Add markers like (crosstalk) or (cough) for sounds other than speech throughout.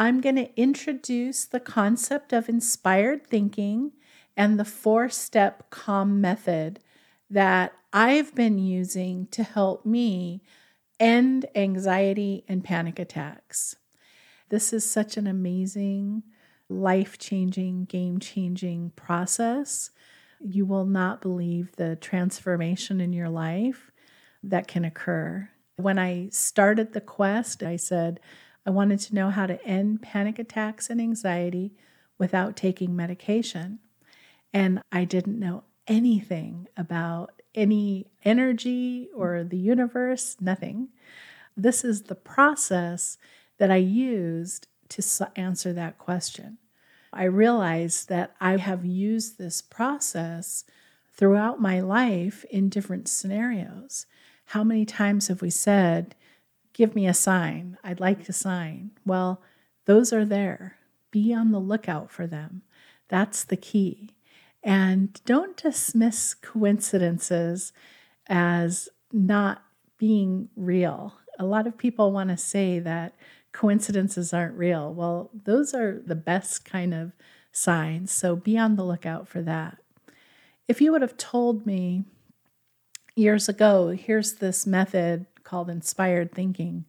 I'm going to introduce the concept of inspired thinking and the four step calm method that I've been using to help me end anxiety and panic attacks. This is such an amazing, life changing, game changing process. You will not believe the transformation in your life that can occur. When I started the quest, I said I wanted to know how to end panic attacks and anxiety without taking medication. And I didn't know anything about any energy or the universe, nothing. This is the process that I used to answer that question. I realized that I have used this process throughout my life in different scenarios. How many times have we said, Give me a sign. I'd like to sign. Well, those are there. Be on the lookout for them. That's the key. And don't dismiss coincidences as not being real. A lot of people want to say that coincidences aren't real. Well, those are the best kind of signs. So be on the lookout for that. If you would have told me years ago, here's this method called inspired thinking,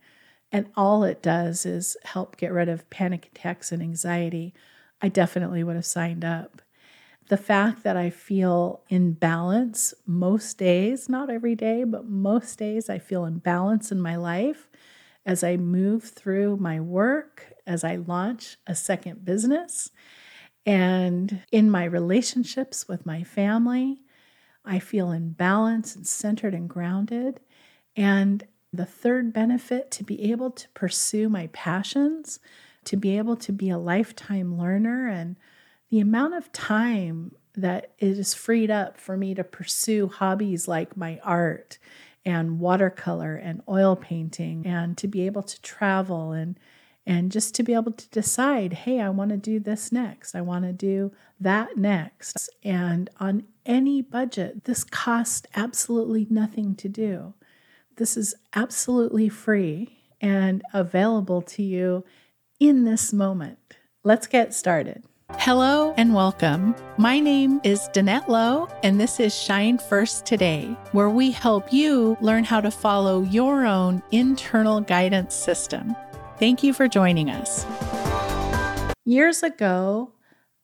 and all it does is help get rid of panic attacks and anxiety, I definitely would have signed up the fact that I feel in balance most days, not every day, but most days, I feel in balance in my life as I move through my work, as I launch a second business, and in my relationships with my family. I feel in balance and centered and grounded. And the third benefit to be able to pursue my passions, to be able to be a lifetime learner and the amount of time that is freed up for me to pursue hobbies like my art and watercolor and oil painting and to be able to travel and and just to be able to decide hey i want to do this next i want to do that next. And on any budget this costs absolutely nothing to do this is absolutely free and available to you in this moment let's get started Hello and welcome. My name is Danette Lowe, and this is Shine First Today, where we help you learn how to follow your own internal guidance system. Thank you for joining us. Years ago,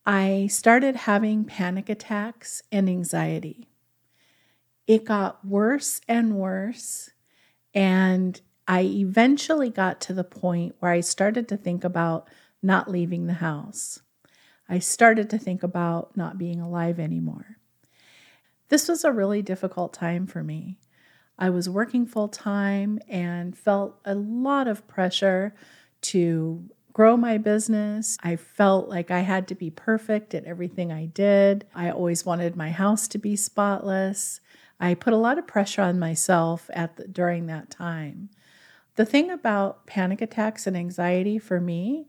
I started having panic attacks and anxiety. It got worse and worse, and I eventually got to the point where I started to think about not leaving the house. I started to think about not being alive anymore. This was a really difficult time for me. I was working full time and felt a lot of pressure to grow my business. I felt like I had to be perfect at everything I did. I always wanted my house to be spotless. I put a lot of pressure on myself at the, during that time. The thing about panic attacks and anxiety for me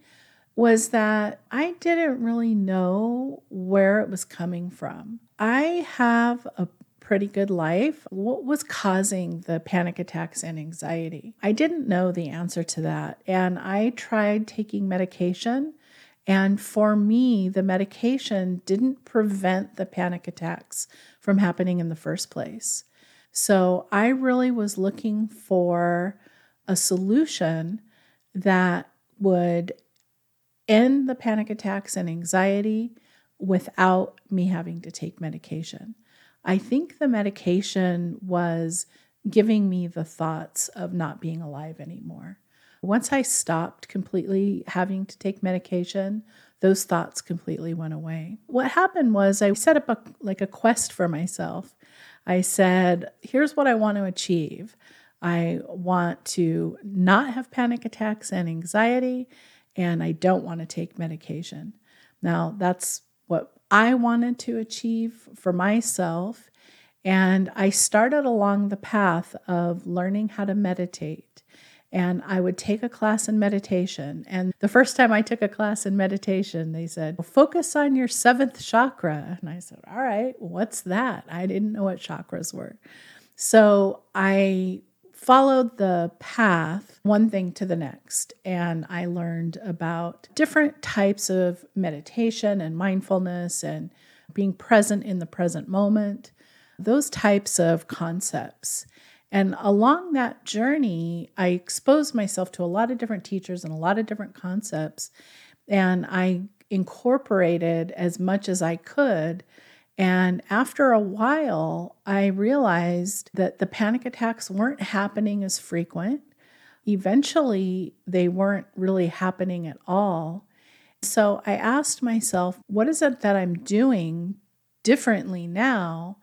was that I didn't really know where it was coming from. I have a pretty good life. What was causing the panic attacks and anxiety? I didn't know the answer to that. And I tried taking medication. And for me, the medication didn't prevent the panic attacks from happening in the first place. So I really was looking for a solution that would end the panic attacks and anxiety without me having to take medication. I think the medication was giving me the thoughts of not being alive anymore. Once I stopped completely having to take medication, those thoughts completely went away. What happened was I set up a like a quest for myself. I said, here's what I want to achieve. I want to not have panic attacks and anxiety and I don't want to take medication. Now, that's what I wanted to achieve for myself. And I started along the path of learning how to meditate. And I would take a class in meditation. And the first time I took a class in meditation, they said, focus on your seventh chakra. And I said, all right, what's that? I didn't know what chakras were. So I followed the path one thing to the next. And I learned about different types of meditation and mindfulness and being present in the present moment, those types of concepts. And along that journey, I exposed myself to a lot of different teachers and a lot of different concepts. And I incorporated as much as I could. And after a while, I realized that the panic attacks weren't happening as frequent. Eventually, they weren't really happening at all. So I asked myself, what is it that I'm doing differently now?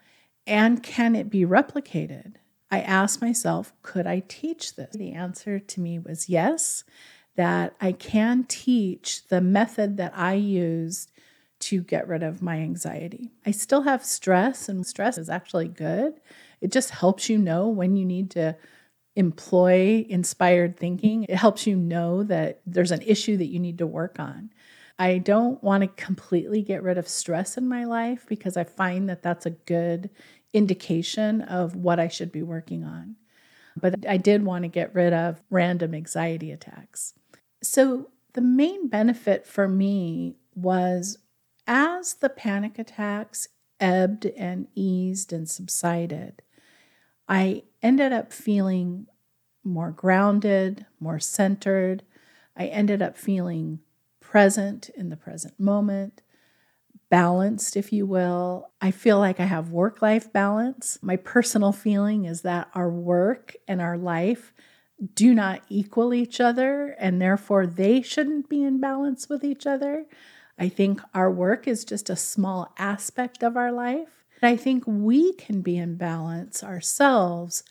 And can it be replicated? I asked myself, could I teach this? The answer to me was yes, that I can teach the method that I used to get rid of my anxiety. I still have stress, and stress is actually good. It just helps you know when you need to employ inspired thinking. It helps you know that there's an issue that you need to work on. I don't want to completely get rid of stress in my life because I find that that's a good indication of what I should be working on. But I did want to get rid of random anxiety attacks. So, the main benefit for me was as the panic attacks ebbed and eased and subsided, I ended up feeling more grounded, more centered. I ended up feeling present in the present moment, balanced, if you will. I feel like I have work life balance. My personal feeling is that our work and our life do not equal each other, and therefore they shouldn't be in balance with each other. I think our work is just a small aspect of our life. I think we can be in balance ourselves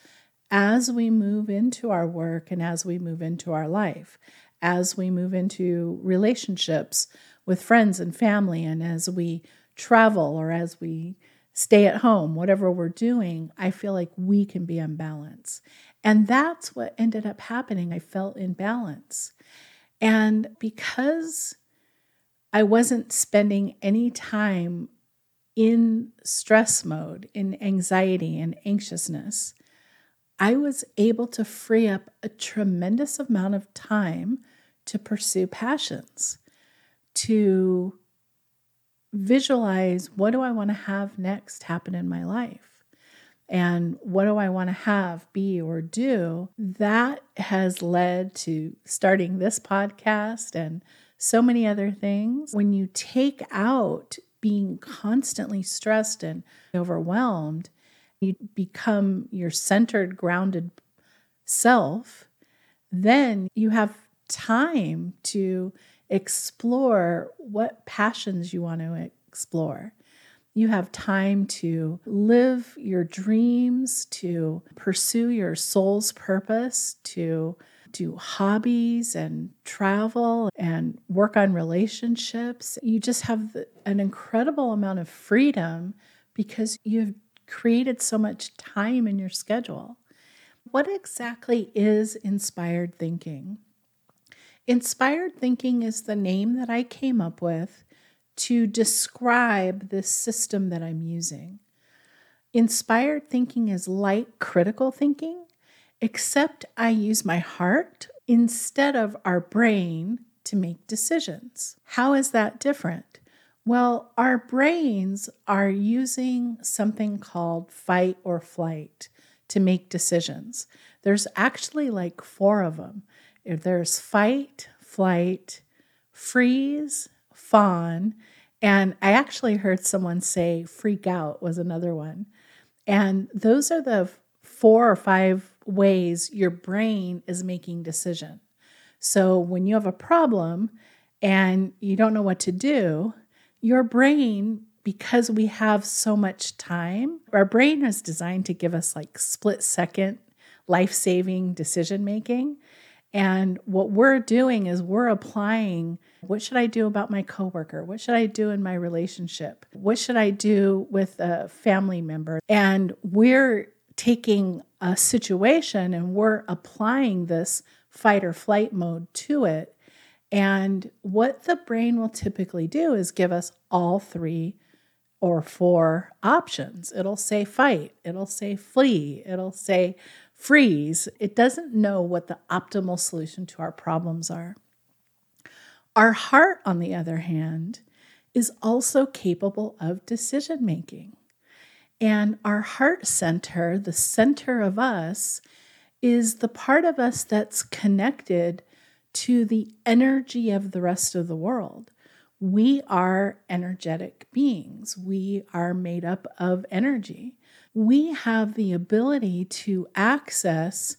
as we move into our work and as we move into our life, as we move into relationships with friends and family, and as we travel or as we stay at home, whatever we're doing, I feel like we can be in balance. And that's what ended up happening. I felt in balance. And because I wasn't spending any time in stress mode, in anxiety and anxiousness, I was able to free up a tremendous amount of time to pursue passions, to visualize what do I want to have next happen in my life and what do I want to have, be, or do, that has led to starting this podcast and so many other things. When you take out being constantly stressed and overwhelmed, you become your centered, grounded self, then you have time to explore what passions you want to explore. You have time to live your dreams, to pursue your soul's purpose, to do hobbies and travel and work on relationships. You just have an incredible amount of freedom because you've created so much time in your schedule. What exactly is inspired thinking? Inspired thinking is the name that I came up with to describe this system that I'm using. Inspired thinking is like critical thinking, except I use my heart instead of our brain to make decisions. How is that different? Well, our brains are using something called fight or flight to make decisions. There's actually like four of them. There's fight, flight, freeze, fawn. And I actually heard someone say freak out was another one. And those are the four or five ways your brain is making decision. So when you have a problem and you don't know what to do, your brain because we have so much time, our brain is designed to give us like split second life saving decision making. And what we're doing is we're applying what should I do about my coworker? What should I do in my relationship? What should I do with a family member? And we're taking a situation and we're applying this fight or flight mode to it. And what the brain will typically do is give us all three or four options. It'll say fight, it'll say flee, it'll say freeze. It doesn't know what the optimal solution to our problems are. Our heart, on the other hand, is also capable of decision making. And our heart center, the center of us, is the part of us that's connected to the energy of the rest of the world. We are energetic beings, we are made up of energy. We have the ability to access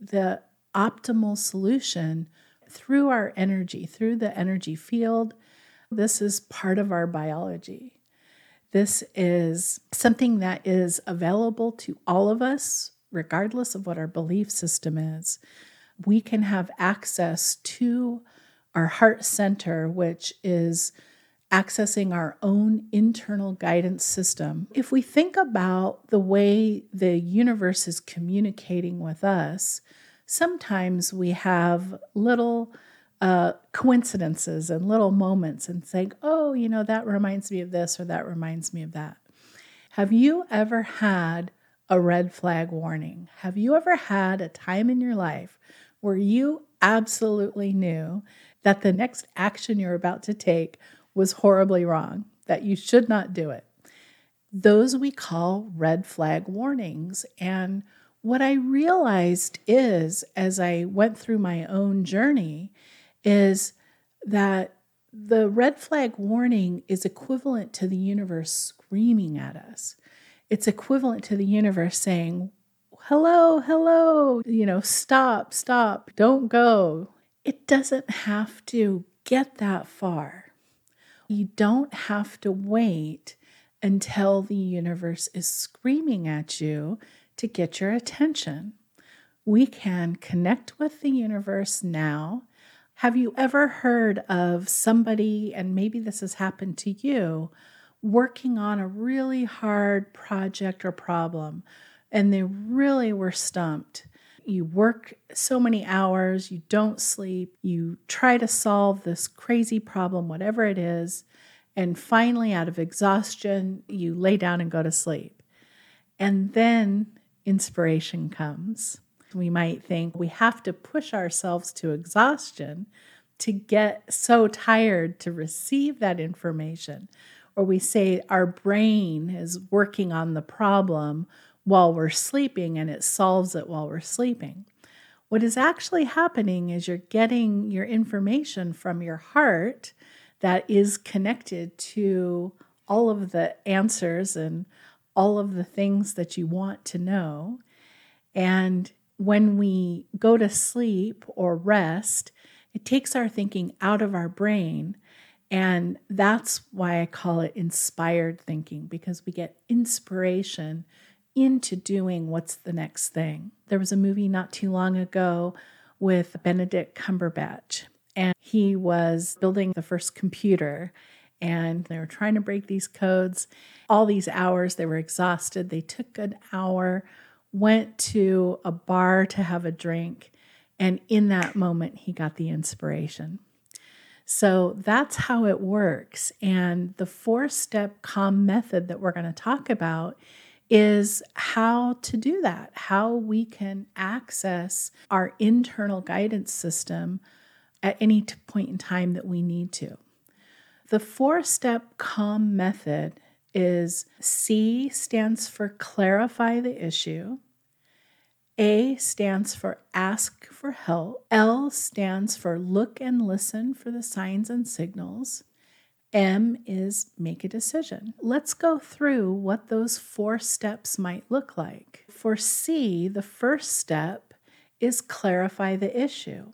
the optimal solution through our energy, through the energy field. This is part of our biology. This is something that is available to all of us, regardless of what our belief system is. We can have access to our heart center, which is accessing our own internal guidance system. If we think about the way the universe is communicating with us, sometimes we have little uh, coincidences and little moments and think, oh, you know, that reminds me of this or that reminds me of that. Have you ever had a red flag warning? Have you ever had a time in your life where you absolutely knew that the next action you're about to take was horribly wrong, that you should not do it? Those we call red flag warnings. And what I realized is, as I went through my own journey, is that the red flag warning is equivalent to the universe screaming at us. It's equivalent to the universe saying, hello, hello, you know, stop, stop, don't go. It doesn't have to get that far. You don't have to wait until the universe is screaming at you to get your attention. We can connect with the universe now have you ever heard of somebody, and maybe this has happened to you, working on a really hard project or problem, and they really were stumped? You work so many hours, you don't sleep, you try to solve this crazy problem, whatever it is, and finally, out of exhaustion, you lay down and go to sleep. And then inspiration comes. We might think we have to push ourselves to exhaustion to get so tired to receive that information. Or we say our brain is working on the problem while we're sleeping and it solves it while we're sleeping. What is actually happening is you're getting your information from your heart that is connected to all of the answers and all of the things that you want to know. And when we go to sleep or rest, it takes our thinking out of our brain. And that's why I call it inspired thinking, because we get inspiration into doing what's the next thing. There was a movie not too long ago with Benedict Cumberbatch, and he was building the first computer. And they were trying to break these codes. All these hours, they were exhausted. They took an hour went to a bar to have a drink, and in that moment, he got the inspiration. So that's how it works. And the four step calm method that we're going to talk about is how to do that, how we can access our internal guidance system at any point in time that we need to. The four step calm method is C stands for clarify the issue. A stands for ask for help. L stands for look and listen for the signs and signals. M is make a decision. Let's go through what those four steps might look like. For C, the first step is clarify the issue.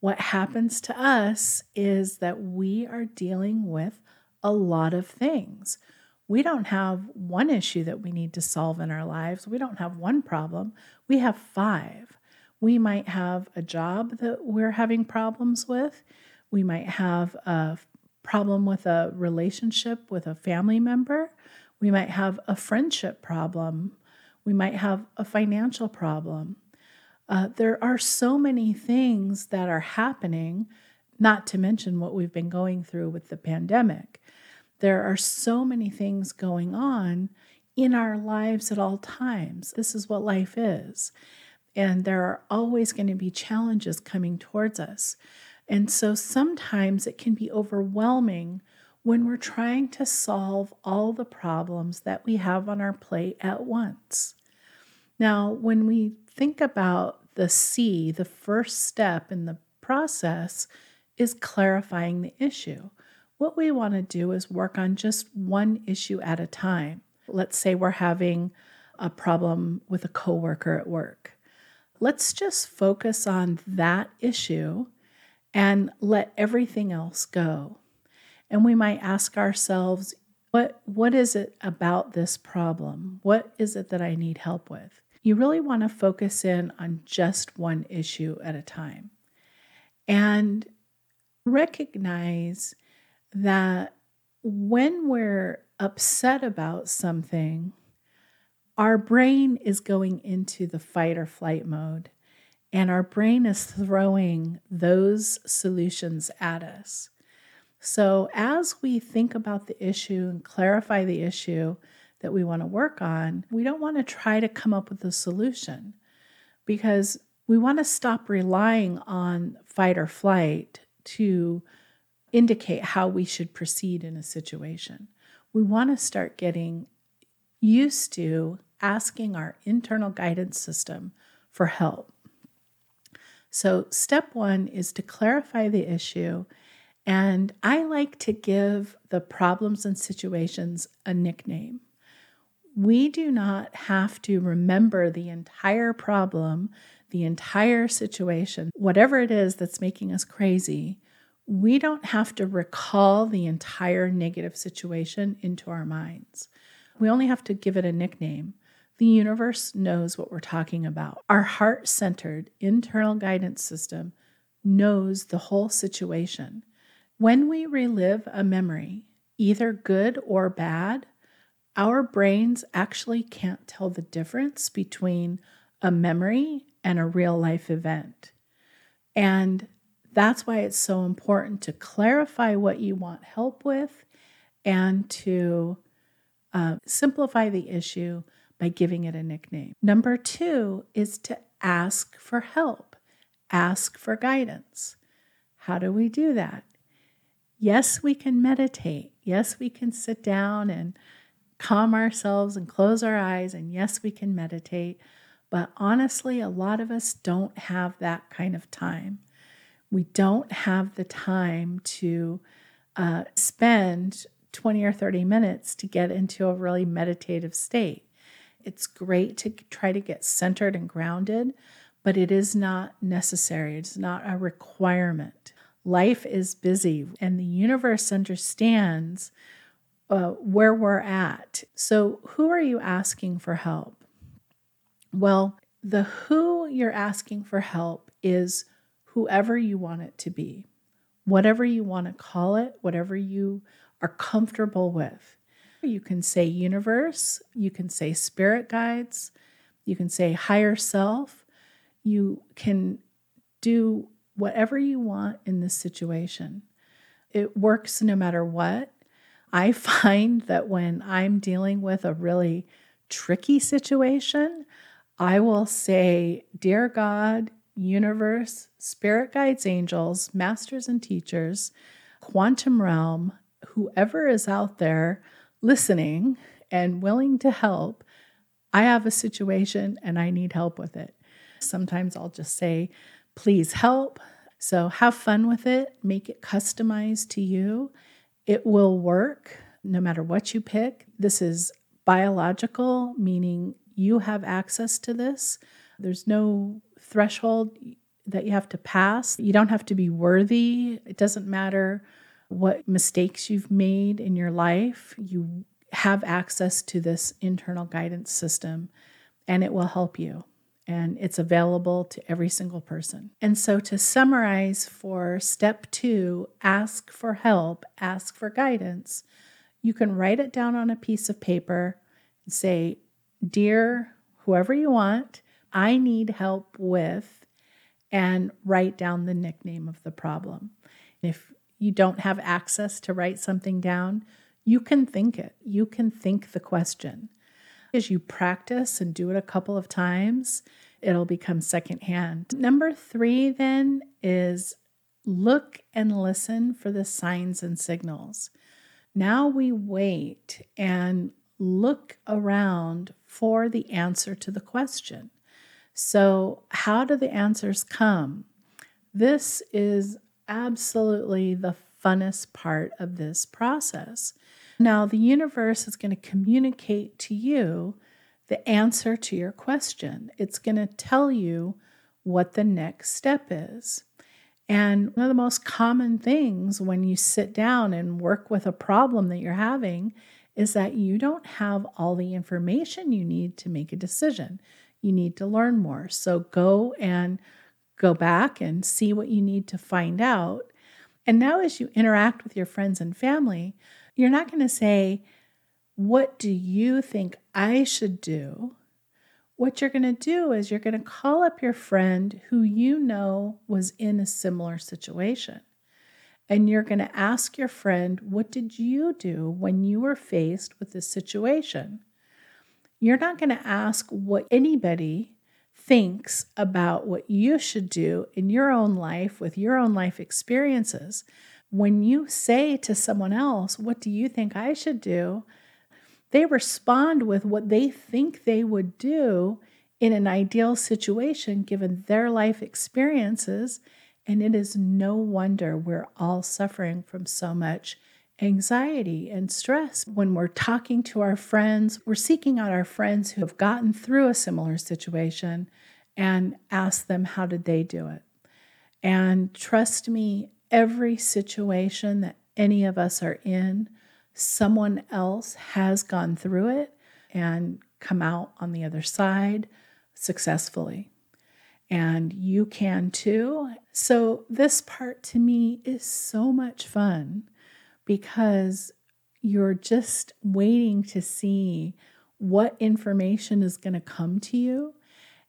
What happens to us is that we are dealing with a lot of things. We don't have one issue that we need to solve in our lives. We don't have one problem. We have five. We might have a job that we're having problems with. We might have a problem with a relationship with a family member. We might have a friendship problem. We might have a financial problem. Uh, there are so many things that are happening, not to mention what we've been going through with the pandemic. There are so many things going on in our lives at all times. This is what life is. and there are always going to be challenges coming towards us. And so sometimes it can be overwhelming when we're trying to solve all the problems that we have on our plate at once. Now, when we think about the C, the first step in the process is clarifying the issue. What we want to do is work on just one issue at a time. Let's say we're having a problem with a coworker at work. Let's just focus on that issue and let everything else go. And we might ask ourselves, what, what is it about this problem? What is it that I need help with? You really want to focus in on just one issue at a time and recognize that when we're upset about something, our brain is going into the fight or flight mode, and our brain is throwing those solutions at us. So, as we think about the issue and clarify the issue that we want to work on, we don't want to try to come up with a solution because we want to stop relying on fight or flight to indicate how we should proceed in a situation. We want to start getting used to asking our internal guidance system for help. So, step one is to clarify the issue. And I like to give the problems and situations a nickname. We do not have to remember the entire problem, the entire situation, whatever it is that's making us crazy we don't have to recall the entire negative situation into our minds. We only have to give it a nickname. The universe knows what we're talking about. Our heart centered internal guidance system knows the whole situation. When we relive a memory, either good or bad, our brains actually can't tell the difference between a memory and a real life event. And that's why it's so important to clarify what you want help with and to uh, simplify the issue by giving it a nickname. Number two is to ask for help, ask for guidance. How do we do that? Yes, we can meditate. Yes, we can sit down and calm ourselves and close our eyes. And yes, we can meditate. But honestly, a lot of us don't have that kind of time we don't have the time to uh, spend 20 or 30 minutes to get into a really meditative state. It's great to try to get centered and grounded, but it is not necessary. It's not a requirement. Life is busy, and the universe understands uh, where we're at. So, who are you asking for help? Well, the who you're asking for help is whoever you want it to be, whatever you want to call it, whatever you are comfortable with. You can say universe, you can say spirit guides, you can say higher self. You can do whatever you want in this situation. It works no matter what. I (laughs) find that when I'm dealing with a really tricky situation, I will say, Dear God, universe, spirit guides, angels, masters and teachers, quantum realm, whoever is out there listening and willing to help, I have a situation and I need help with it. Sometimes I'll just say, please help. So have fun with it, make it customized to you. It will work no matter what you pick. This is biological, meaning you have access to this. There's no threshold that you have to pass. You don't have to be worthy. It doesn't matter what mistakes you've made in your life. You have access to this internal guidance system and it will help you. And it's available to every single person. And so, to summarize for step two, ask for help, ask for guidance, you can write it down on a piece of paper and say, Dear whoever you want, I need help with, and write down the nickname of the problem. If you don't have access to write something down, you can think it. You can think the question. As you practice and do it a couple of times, it'll become secondhand. Number three, then, is look and listen for the signs and signals. Now we wait and look around for the answer to the question. So, how do the answers come? This is absolutely the funnest part of this process. Now, the universe is going to communicate to you the answer to your question. It's going to tell you what the next step is. And one of the most common things when you sit down and work with a problem that you're having is that you don't have all the information you need to make a decision. You need to learn more. So go and go back and see what you need to find out. And now, as you interact with your friends and family, you're not going to say, What do you think I should do? What you're going to do is you're going to call up your friend who you know was in a similar situation. And you're going to ask your friend, What did you do when you were faced with this situation? You're not going to ask what anybody thinks about what you should do in your own life with your own life experiences, when you say to someone else, What do you think I should do? they respond with what they think they would do in an ideal situation given their life experiences. And it is no wonder we're all suffering from so much anxiety and stress. When we're talking to our friends, we're seeking out our friends who have gotten through a similar situation and ask them how did they do it. And trust me, every situation that any of us are in, someone else has gone through it and come out on the other side successfully. And you can too. So, this part to me is so much fun because you're just waiting to see what information is going to come to you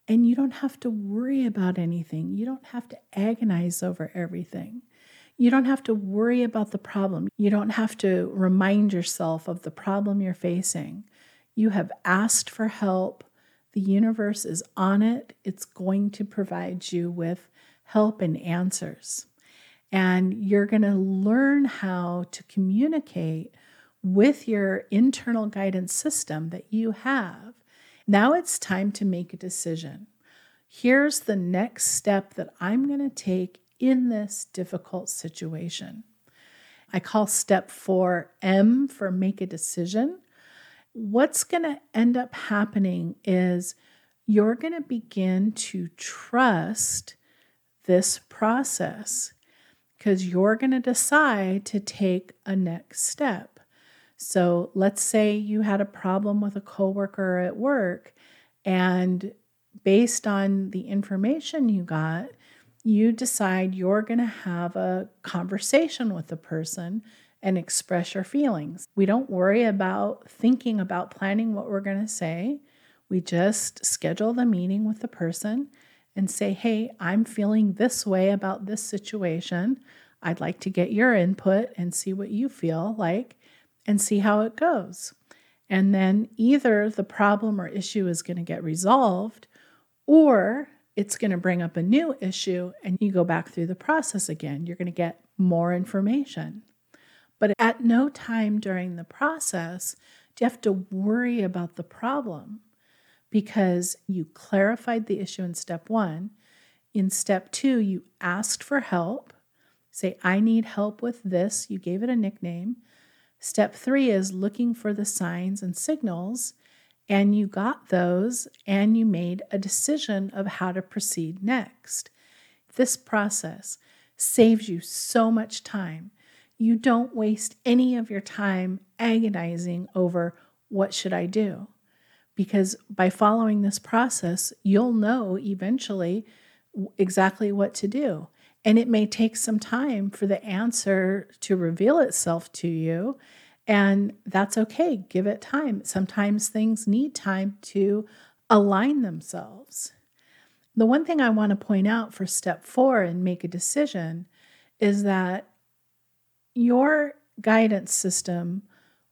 and you don't have to worry about anything. You don't have to agonize over everything. You don't have to worry about the problem. You don't have to remind yourself of the problem you're facing. You have asked for help. The universe is on it. It's going to provide you with help and answers. And you're going to learn how to communicate with your internal guidance system that you have now it's time to make a decision. Here's the next step that I'm going to take in this difficult situation. I call step four M for make a decision. What's going to end up happening is you're going to begin to trust this process because you're going to decide to take a next step. So let's say you had a problem with a coworker at work, and based on the information you got, you decide you're going to have a conversation with the person and express your feelings. We don't worry about thinking about planning what we're going to say. We just schedule the meeting with the person and say, Hey, I'm feeling this way about this situation. I'd like to get your input and see what you feel like and see how it goes. And then either the problem or issue is going to get resolved or it's going to bring up a new issue and you go back through the process again. You're going to get more information. But at no time during the process do you have to worry about the problem because you clarified the issue in step one. In step two, you asked for help. Say, I need help with this. You gave it a nickname. Step three is looking for the signs and signals, and you got those and you made a decision of how to proceed next. This process saves you so much time. You don't waste any of your time agonizing over what should I do? Because by following this process, you'll know eventually exactly what to do. And it may take some time for the answer to reveal itself to you. And that's okay. Give it time. Sometimes things need time to align themselves. The one thing I want to point out for step four and make a decision is that your guidance system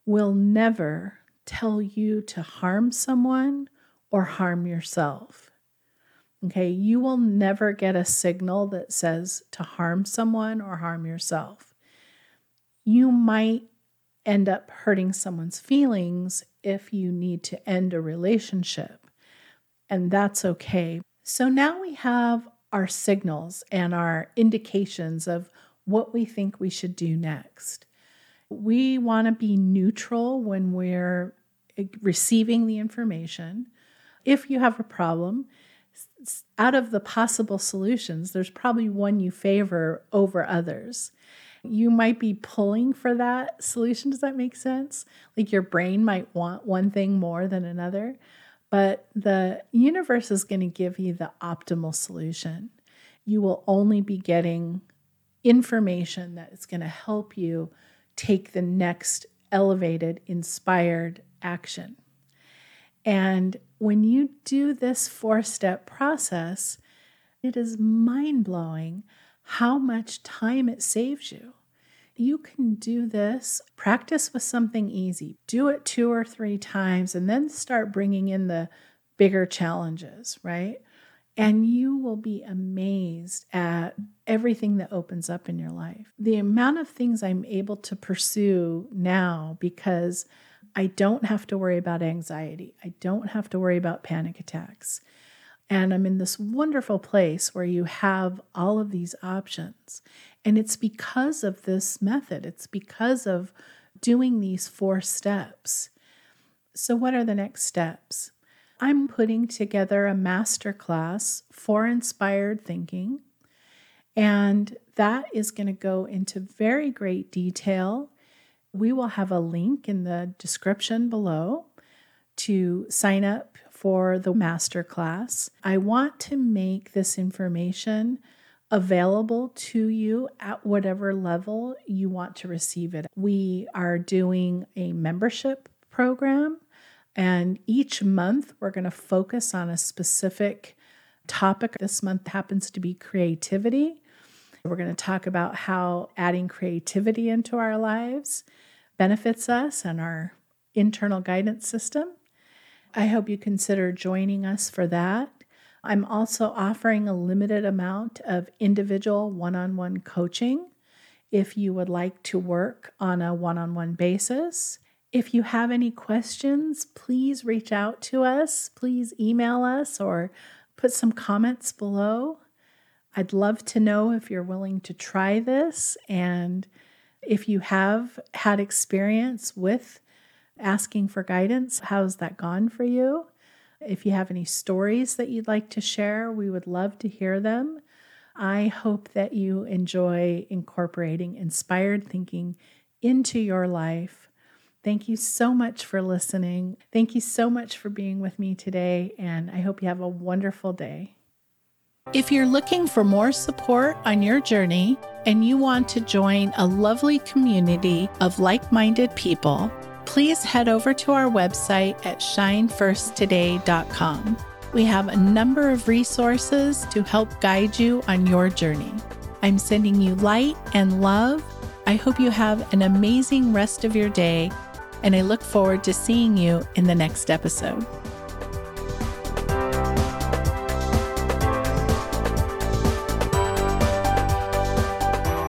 will never tell you to harm someone or harm yourself. Okay, you will never get a signal that says to harm someone or harm yourself. You might end up hurting someone's feelings if you need to end a relationship, and that's okay. So now we have our signals and our indications of what we think we should do next. We want to be neutral when we're receiving the information. If you have a problem, out of the possible solutions, there's probably one you favor over others. You might be pulling for that solution. Does that make sense? Like your brain might want one thing more than another, but the universe is going to give you the optimal solution. You will only be getting information that is going to help you take the next elevated, inspired action. And when you do this four step process, it is mind blowing how much time it saves you. You can do this, practice with something easy, do it two or three times, and then start bringing in the bigger challenges, right? And you will be amazed at everything that opens up in your life. The amount of things I'm able to pursue now because I don't have to worry about anxiety. I don't have to worry about panic attacks. And I'm in this wonderful place where you have all of these options. And it's because of this method, it's because of doing these four steps. So, what are the next steps? I'm putting together a master class for inspired thinking. And that is going to go into very great detail. We will have a link in the description below to sign up for the master class. I want to make this information available to you at whatever level you want to receive it. We are doing a membership program and each month, we're going to focus on a specific topic. This month happens to be creativity. We're going to talk about how adding creativity into our lives benefits us and our internal guidance system. I hope you consider joining us for that. I'm also offering a limited amount of individual one on one coaching if you would like to work on a one on one basis. If you have any questions, please reach out to us. Please email us or put some comments below. I'd love to know if you're willing to try this and if you have had experience with asking for guidance, how's that gone for you? If you have any stories that you'd like to share, we would love to hear them. I hope that you enjoy incorporating inspired thinking into your life Thank you so much for listening. Thank you so much for being with me today, and I hope you have a wonderful day. If you're looking for more support on your journey and you want to join a lovely community of like minded people, please head over to our website at shinefirsttoday.com. We have a number of resources to help guide you on your journey. I'm sending you light and love. I hope you have an amazing rest of your day and I look forward to seeing you in the next episode.